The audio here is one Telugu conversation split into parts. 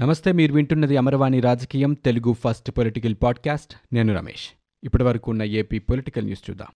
నమస్తే మీరు వింటున్నది అమరవాణి రాజకీయం తెలుగు ఫస్ట్ పొలిటికల్ పాడ్కాస్ట్. నేను రమేష్. ఇప్పటి వరకు ఉన్న ఏపీ పొలిటికల్ న్యూస్ చూద్దాం.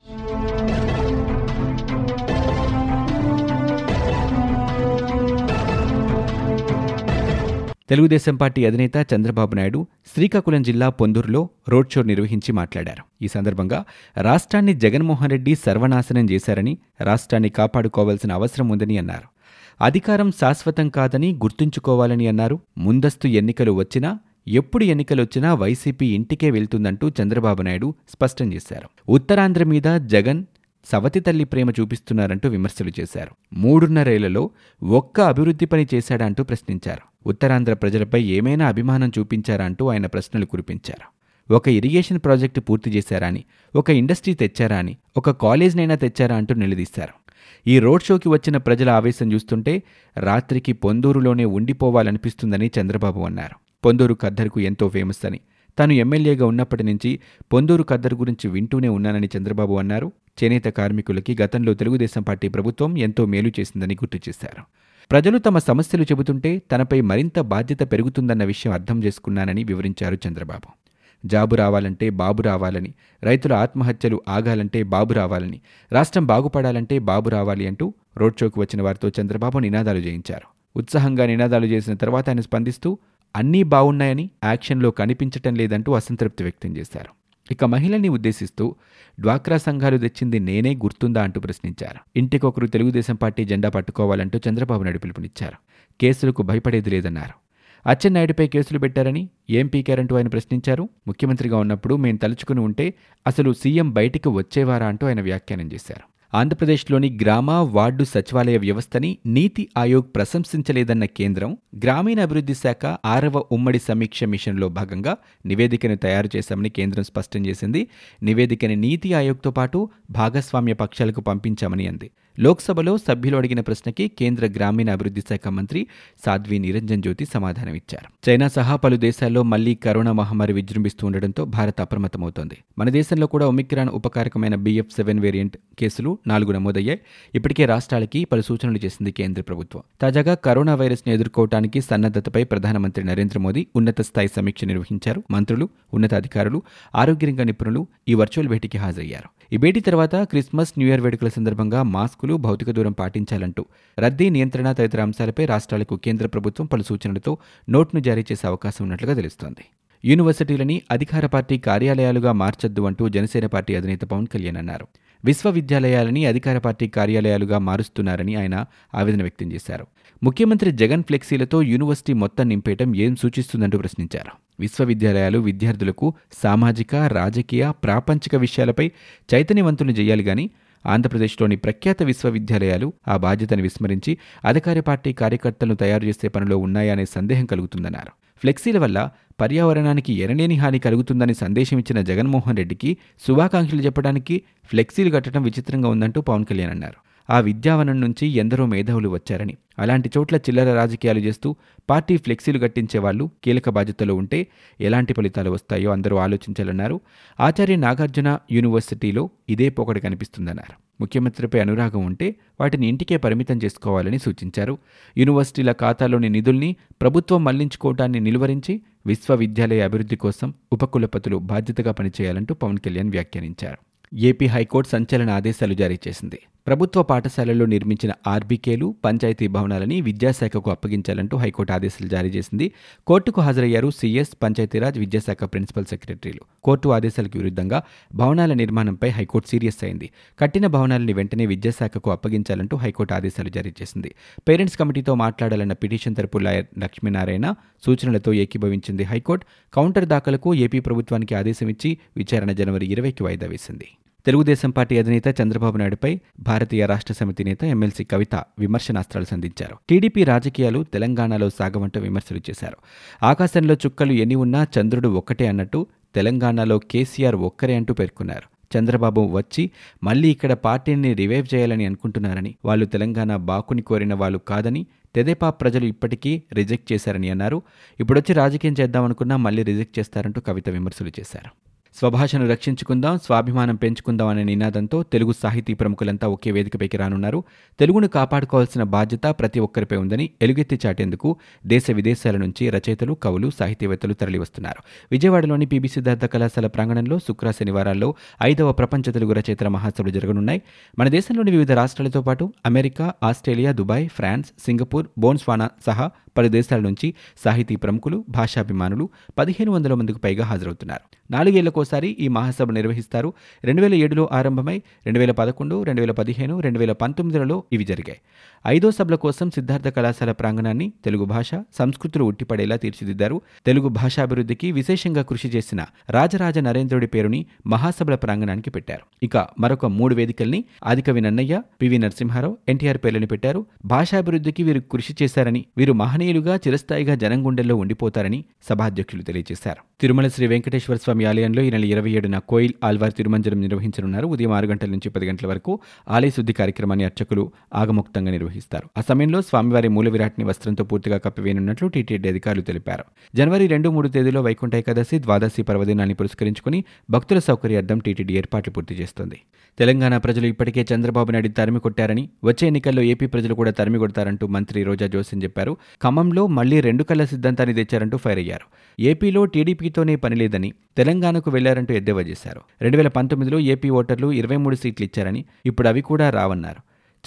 తెలుగుదేశం పార్టీ అధినేత చంద్రబాబు నాయుడు శ్రీకాకుళం జిల్లా పొందూరులో రోడ్ షో నిర్వహించి మాట్లాడారు. ఈ సందర్భంగా రాష్ట్రాన్ని జగన్మోహన్ రెడ్డి సర్వనాశనం చేశారని రాష్ట్రాన్ని కాపాడుకోవాల్సిన అవసరం ఉందని అన్నారు. అధికారం శాశ్వతం కాదని గుర్తుంచుకోవాలని అన్నారు. ముందస్తు ఎన్నికలు వచ్చినా ఎప్పుడు ఎన్నికలొచ్చినా వైసీపీ ఇంటికే వెళ్తుందంటూ చంద్రబాబు నాయుడు స్పష్టం చేశారు. ఉత్తరాంధ్ర మీద జగన్ సవతి తల్లి ప్రేమ చూపిస్తున్నారంటూ విమర్శలు చేశారు. మూడున్నరేళ్ళలో ఒక్క అభివృద్ధి పని చేశాడా అంటూ ప్రశ్నించారు. ఉత్తరాంధ్ర ప్రజలపై ఏమైనా అభిమానం చూపించారా అంటూ ఆయన ప్రశ్నలు కురిపించారు. ఒక ఇరిగేషన్ ప్రాజెక్టు పూర్తి చేశారా అని ఒక ఇండస్ట్రీ తెచ్చారా అని ఒక కాలేజ్నైనా తెచ్చారా అంటూ నిలదీశారు. ఈ రోడ్ షోకి వచ్చిన ప్రజల ఆవేశం చూస్తుంటే రాత్రికి పొందూరులోనే ఉండిపోవాలనిపిస్తుందని చంద్రబాబు అన్నారు. పొందూరు ఖద్దరుకు ఎంతో ఫేమస్ అని. తాను ఎమ్మెల్యేగా ఉన్నప్పటి నుంచి పొందూరు ఖద్దరు గురించి వింటూనే ఉన్నానని చంద్రబాబు అన్నారు. చేనేత కార్మికులకి గతంలో తెలుగుదేశం పార్టీ ప్రభుత్వం ఎంతో మేలు చేసిందని గుర్తు చేశారు. ప్రజలు తమ సమస్యలు చెబుతుంటే తనపై మరింత బాధ్యత పెరుగుతుందన్న విషయం అర్థం చేసుకున్నానని వివరించారు చంద్రబాబు. జాబు రావాలంటే బాబు రావాలని రైతుల ఆత్మహత్యలు ఆగాలంటే బాబు రావాలని రాష్ట్రం బాగుపడాలంటే బాబు రావాలి అంటూ రోడ్ షోకు వచ్చిన వారితో చంద్రబాబు నినాదాలు చేయించారు. ఉత్సాహంగా నినాదాలు చేసిన తర్వాత ఆయన స్పందిస్తూ అన్నీ బాగున్నాయని యాక్షన్లో కనిపించటం లేదంటూ అసంతృప్తి వ్యక్తం చేశారు. ఇక మహిళని ఉద్దేశిస్తూ డ్వాక్రా సంఘాలు తెచ్చింది నేనే గుర్తుందా? అంటూ ప్రశ్నించారు. ఇంటికొకరు తెలుగుదేశం పార్టీ జెండా పట్టుకోవాలంటూ చంద్రబాబు నాయుడు పిలుపునిచ్చారు కేసులకు భయపడేది లేదన్నారు. అచ్చెన్నాయుడిపై కేసులు పెట్టారని ఏం పీకారంటూ ఆయన ప్రశ్నించారు. ముఖ్యమంత్రిగా ఉన్నప్పుడు మేము తలుచుకుని ఉంటే అసలు సీఎం బయటికి వచ్చేవారా అంటూ ఆయన వ్యాఖ్యానం చేశారు. ఆంధ్రప్రదేశ్లోని గ్రామ వార్డు సచివాలయ వ్యవస్థని నీతి ఆయోగ్ ప్రశంసించలేదన్న కేంద్రం గ్రామీణాభివృద్ధి శాఖ ఆరవ ఉమ్మడి సమీక్ష మిషన్లో భాగంగా నివేదికను తయారు చేశామని కేంద్రం స్పష్టం చేసింది. నివేదికని నీతి ఆయోగ్తో పాటు భాగస్వామ్య పక్షాలకు పంపించామని అంది. లోక్సభలో సభ్యులు అడిగిన ప్రశ్నకి కేంద్ర గ్రామీణాభివృద్ధి శాఖ మంత్రి సాధ్వి నిరంజన్ జ్యోతి సమాధానమిచ్చారు. చైనా సహా పలు దేశాల్లో మళ్ళీ కరోనా మహమ్మారి విజృంభిస్తూ ఉండడంతో భారత్ అప్రమత్తమవుతోంది. మన దేశంలో కూడా ఒమిక్రాన్ ఉపకారకమైన బిఎఫ్ సెవెన్ వేరియంట్ కేసులు నాలుగు నమోదయ్యాయి. ఇప్పటికే రాష్ట్రాలకి పలు సూచనలు చేసింది కేంద్ర ప్రభుత్వం. తాజాగా కరోనా వైరస్ను ఎదుర్కోవటానికి సన్నద్ధతపై ప్రధానమంత్రి నరేంద్ర మోదీ ఉన్నత స్థాయి సమీక్ష నిర్వహించారు. మంత్రులు ఉన్నతాధికారులు ఆరోగ్య రంగ నిపుణులు ఈ వర్చువల్ భేటీకి హాజరయ్యారు. ఈ భేటీ తర్వాత క్రిస్మస్ న్యూ ఇయర్ వేడుకల సందర్భంగా మాస్కులు భౌతిక దూరం పాటించాలంటూ రద్దీ నియంత్రణ తదితర అంశాలపై రాష్ట్రాలకు కేంద్ర ప్రభుత్వం పలు సూచనలతో నోట్ను జారీ చేసే అవకాశం ఉన్నట్లుగా తెలుస్తోంది. యూనివర్సిటీలని అధికార పార్టీ కార్యాలయాలుగా మార్చొద్దు అంటూ జనసేన పార్టీ అధినేత పవన్ కళ్యాణ్ అన్నారు. విశ్వవిద్యాలయాలని అధికార పార్టీ కార్యాలయాలుగా మారుస్తున్నారని ఆయన ఆవేదన వ్యక్తం చేశారు. ముఖ్యమంత్రి జగన్ ఫ్లెక్సీలతో యూనివర్సిటీ మొత్తం నింపేయటం ఏం సూచిస్తుందంటూ ప్రశ్నించారు. విశ్వవిద్యాలయాలు విద్యార్థులకు సామాజిక రాజకీయ ప్రాపంచిక విషయాలపై చైతన్యవంతులు చేయాలి గాని ఆంధ్రప్రదేశ్లోని ప్రఖ్యాత విశ్వవిద్యాలయాలు ఆ బాధ్యతను విస్మరించి అధికార పార్టీ కార్యకర్తలను తయారు చేసే పనిలో ఉన్నాయనే సందేహం కలుగుతుందన్నారు. ఫ్లెక్సీల వల్ల పర్యావరణానికి ఎనలేని హాని కలుగుతుందని సందేశం ఇచ్చిన జగన్మోహన్ రెడ్డికి శుభాకాంక్షలు చెప్పడానికి ఫ్లెక్సీలు కట్టడం విచిత్రంగా ఉందంటూ పవన్ కళ్యాణ్ అన్నారు. ఆ విద్యావనం నుంచి ఎందరో మేధావులు వచ్చారని. అలాంటి చోట్ల చిల్లర రాజకీయాలు చేస్తూ పార్టీ ఫ్లెక్సీలు కట్టించే వాళ్ళు కీలక బాధ్యతలో ఉంటే ఎలాంటి ఫలితాలు వస్తాయో అందరూ ఆలోచించాలన్నారు. ఆచార్య నాగార్జున యూనివర్సిటీలో ఇదే పోకడ కనిపిస్తుందన్నారు. ముఖ్యమంత్రిపై అనురాగం ఉంటే వాటిని ఇంటికే పరిమితం చేసుకోవాలని సూచించారు. యూనివర్సిటీల ఖాతాలోని నిధుల్ని ప్రభుత్వం మళ్ళించుకోవటాన్ని నిలువరించి విశ్వవిద్యాలయ అభివృద్ధి కోసం ఉపకులపతులు బాధ్యతగా పనిచేయాలంటూ పవన్ కళ్యాణ్ వ్యాఖ్యానించారు. ఏపీ హైకోర్టు సంచలన ఆదేశాలు జారీ చేసింది. ప్రభుత్వ పాఠశాలల్లో నిర్మించిన ఆర్బీకేలు పంచాయతీ భవనాలని విద్యాశాఖకు అప్పగించాలంటూ హైకోర్టు ఆదేశాలు జారీ చేసింది. కోర్టుకు హాజరయ్యారు సీఎస్ పంచాయతీరాజ్ విద్యాశాఖ ప్రిన్సిపల్ సెక్రటరీలు. కోర్టు ఆదేశాలకు విరుద్ధంగా భవనాల నిర్మాణంపై హైకోర్టు సీరియస్ అయింది. కట్టిన భవనాలని వెంటనే విద్యాశాఖకు అప్పగించాలంటూ హైకోర్టు ఆదేశాలు జారీ చేసింది. పేరెంట్స్ కమిటీతో మాట్లాడాలన్న పిటిషన్ తరపు లాయర్ లక్ష్మీనారాయణ సూచనలతో ఏకీభవించింది హైకోర్టు. కౌంటర్ దాఖలకు ఏపీ ప్రభుత్వానికి ఆదేశం ఇచ్చి విచారణ జనవరి ఇరవైకి వాయిదా వేసింది. తెలుగుదేశం పార్టీ అధినేత చంద్రబాబు నాయుడుపై భారతీయ రాష్ట్ర సమితి నేత ఎమ్మెల్సీ కవిత విమర్శనాస్త్రాలు సంధించారు. టీడీపీ రాజకీయాలు తెలంగాణలో సాగమంటూ విమర్శలు చేశారు. ఆకాశంలో చుక్కలు ఎన్ని ఉన్నా చంద్రుడు ఒక్కటే అన్నట్టు తెలంగాణలో కేసీఆర్ ఒక్కరే అంటూ పేర్కొన్నారు. చంద్రబాబు వచ్చి మళ్ళీ ఇక్కడ పార్టీని రివైవ్ చేయాలని అనుకుంటున్నారని వాళ్ళు తెలంగాణ బాకుని కోరిన వాళ్ళు కాదని తెదేపా ప్రజలు ఇప్పటికీ రిజెక్ట్ చేశారని అన్నారు. ఇప్పుడొచ్చి రాజకీయం చేద్దామనుకున్నా మళ్ళీ రిజెక్ట్ చేస్తారంటూ కవిత విమర్శలు చేశారు. స్వభాషను రక్షించుకుందాం స్వాభిమానం పెంచుకుందాం అనే నినాదంతో తెలుగు సాహితీ ప్రముఖులంతా ఒకే వేదికపైకి రానున్నారు. తెలుగును కాపాడుకోవాల్సిన బాధ్యత ప్రతి ఒక్కరిపై ఉందని ఎలుగెత్తి చాటేందుకు దేశ విదేశాల నుంచి రచయితలు కవులు సాహితీవేత్తలు తరలివస్తున్నారు. విజయవాడలోని పీబీ సిద్ధార్థ కళాశాల ప్రాంగణంలో శుక్ర శనివారాల్లో ఐదవ ప్రపంచ తెలుగు రచయితల మహాసభలు జరగనున్నాయి. మన దేశంలోని వివిధ రాష్ట్రాలతో పాటు America Australia Dubai France Singapore Botswana సహా పలు దేశాల నుంచి సాహితీ ప్రముఖులు భాషాభిమానులు పదిహేను వందల మందికి పైగా హాజరవుతున్నారు. నాలుగేళ్ళకోసారి ఈ మహాసభ నిర్వహిస్తారు. రెండు వేల ఏడులో ఆరంభమై రెండు వేల పదకొండు రెండు వేల పదిహేను రెండు వేల పంతొమ్మిదిలలో ఇవి జరిగాయి. ఐదో సభల కోసం సిద్ధార్థ కళాశాల ప్రాంగణాన్ని తెలుగు భాష సంస్కృతులు ఉట్టిపడేలా తీర్చిదిద్దారు. తెలుగు భాషాభివృద్ధికి విశేషంగా కృషి చేసిన రాజరాజ నరేంద్రుడి పేరుని మహాసభల ప్రాంగణానికి పెట్టారు. ఇక మరొక మూడు వేదికల్ని ఆదికవి నన్నయ్య పివి నరసింహారావు ఎన్టీఆర్ పేర్లని పెట్టారు. భాషాభివృద్ధికి వీరు కృషి చేశారని వీరు ఆత్మీయులుగా చిరస్థాయిగా జనం గుండెల్లో ఉండిపోతారని సభాధ్యక్షులు తెలియజేశారు. తిరుమల శ్రీ వెంకటేశ్వర స్వామి ఆలయంలో ఈ నెల ఇరవై ఏడున కోయిల్ ఆల్వార్ తిరుమంజనం నిర్వహించనున్నారు. ఉదయం ఆరు గంటల నుంచి పది గంటల వరకు ఆలయ శుద్ధి కార్యక్రమాన్ని అర్చకులు ఆగముక్తంగా నిర్వహిస్తారు. ఆ సమయంలో స్వామివారి మూల విరాట్ని వస్త్రంతో పూర్తిగా కప్పివేయనున్నట్లు టీటీడీ అధికారులు తెలిపారు. జనవరి రెండు మూడు తేదీలో వైకుంఠ ఏకాదశి ద్వాదశి పర్వదినాన్ని పురస్కరించుకుని భక్తుల సౌకర్యార్థం టీటీడీ ఏర్పాట్లు పూర్తి చేస్తోంది. తెలంగాణ ప్రజలు ఇప్పటికే చంద్రబాబు నాయుడు తరిమి కొట్టారని వచ్చే ఎన్నికల్లో ఏపీ ప్రజలు కూడా తరిమి కొడతారంటూ మంత్రి రోజా జోసిన్ చెప్పారు. ఖమ్మంలో మళ్ళీ రెండు కళ్ళ సిద్ధాంతాన్ని తెచ్చారంటూ ఫైర్ అయ్యారు ఏపీలో టీడీపీతోనే పనిలేదని తెలంగాణకు వెళ్ళారంటూ ఎద్దేవా చేశారు. రెండు వేల పంతొమ్మిదిలో ఏపీ ఓటర్లు ఇరవై మూడు సీట్లు ఇచ్చారని ఇప్పుడు అవి కూడా రావన్నారు.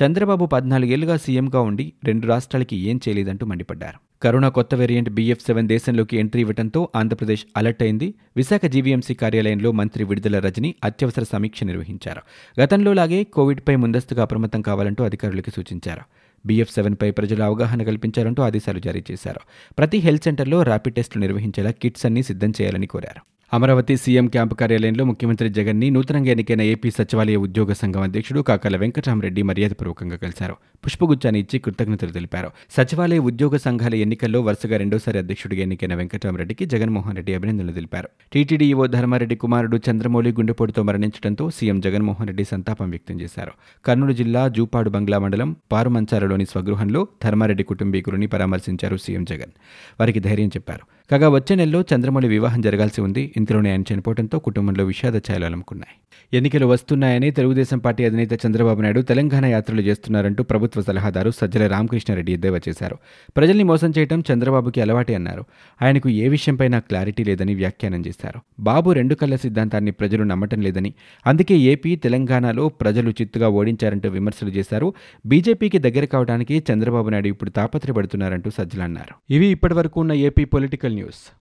చంద్రబాబు పద్నాలుగేళ్ళుగా సీఎంగా ఉండి రెండు రాష్ట్రాలకి ఏం చేయలేదంటూ మండిపడ్డారు. కరోనా కొత్త వేరియంట్ బీఎఫ్ సెవెన్ దేశంలోకి ఎంట్రీ ఇవ్వడంతో ఆంధ్రప్రదేశ్ అలర్ట్ అయింది. విశాఖ జీవీఎంసీ కార్యాలయంలో మంత్రి విడుదల రజని అత్యవసర సమీక్ష నిర్వహించారు. గతంలో లాగే కోవిడ్పై ముందస్తుగా అప్రమత్తం కావాలంటూ అధికారులకు సూచించారు. బీఎఫ్ సెవెన్పై ప్రజలు అవగాహన కల్పించాలంటూ ఆదేశాలు జారీ చేశారు. ప్రతి హెల్త్ సెంటర్లో ర్యాపిడ్ టెస్టులు నిర్వహించేలా కిట్స్ అన్ని సిద్ధం చేయాలని కోరారు. అమరావతి సీఎం క్యాంపు కార్యాలయంలో ముఖ్యమంత్రి జగన్ని నూతనంగా ఎన్నికైన ఏపీ సచివాలయ ఉద్యోగ సంఘం అధ్యక్షుడు కాకల వెంకటరామరెడ్డి మర్యాదపూర్వకంగా కలిశారు. పుష్పగుచ్చాన్ని ఇచ్చి కృతజ్ఞతలు తెలిపారు. సచివాలయ ఉద్యోగ సంఘాల ఎన్నికల్లో వరుసగా రెండోసారి అధ్యక్షుడిగా ఎన్నికైన వెంకటరామరెడ్డికి జగన్మోహన్ రెడ్డి అభినందనలు తెలిపారు. టీటీడీఓ ధర్మారెడ్డి కుమారుడు చంద్రమౌళి గుండెపోటుతో మరణించడంతో సీఎం జగన్మోహన్ రెడ్డి సంతాపం వ్యక్తం చేశారు. కర్నూలు జిల్లా జూపాడు బంగ్లా మండలం పారుమంచాలలోని స్వగృహంలో ధర్మారెడ్డి కుటుంబీకులని పరామర్శించారు సీఎం జగన్. వారికి ధైర్యం చెప్పారు. కాగా వచ్చే నెలలో చంద్రమౌళి వివాహం జరగాల్సి ఉంది. ఇంతలోనే ఆయన చనిపోవడంతో కుటుంబంలో విషాద ఛాయలు అలముకున్నాయి. ఎన్నికలు వస్తున్నాయని తెలుగుదేశం పార్టీ అధినేత చంద్రబాబు నాయుడు తెలంగాణ యాత్రలు చేస్తున్నారంటూ ప్రభుత్వ సలహాదారు సజ్జల రామకృష్ణారెడ్డి ఎద్దేవా చేశారు. ప్రజల్ని మోసం చేయడం చంద్రబాబుకి అలవాటే అన్నారు. ఆయనకు ఏ విషయంపైనా క్లారిటీ లేదని వ్యాఖ్యానం చేశారు. బాబు రెండు కళ్ళ సిద్ధాంతాన్ని ప్రజలు నమ్మటం లేదని అందుకే ఏపీ తెలంగాణలో ప్రజలు చిత్తుగా ఓడించారంటూ విమర్శలు చేశారు. బీజేపీకి దగ్గర కావడానికి చంద్రబాబు నాయుడు ఇప్పుడు తాపత్రపడుతున్నారంటూ సజ్జల అన్నారు. ఇవి ఇప్పటివరకు ఉన్న ఏపీ పొలిటికల్ న్యూస్.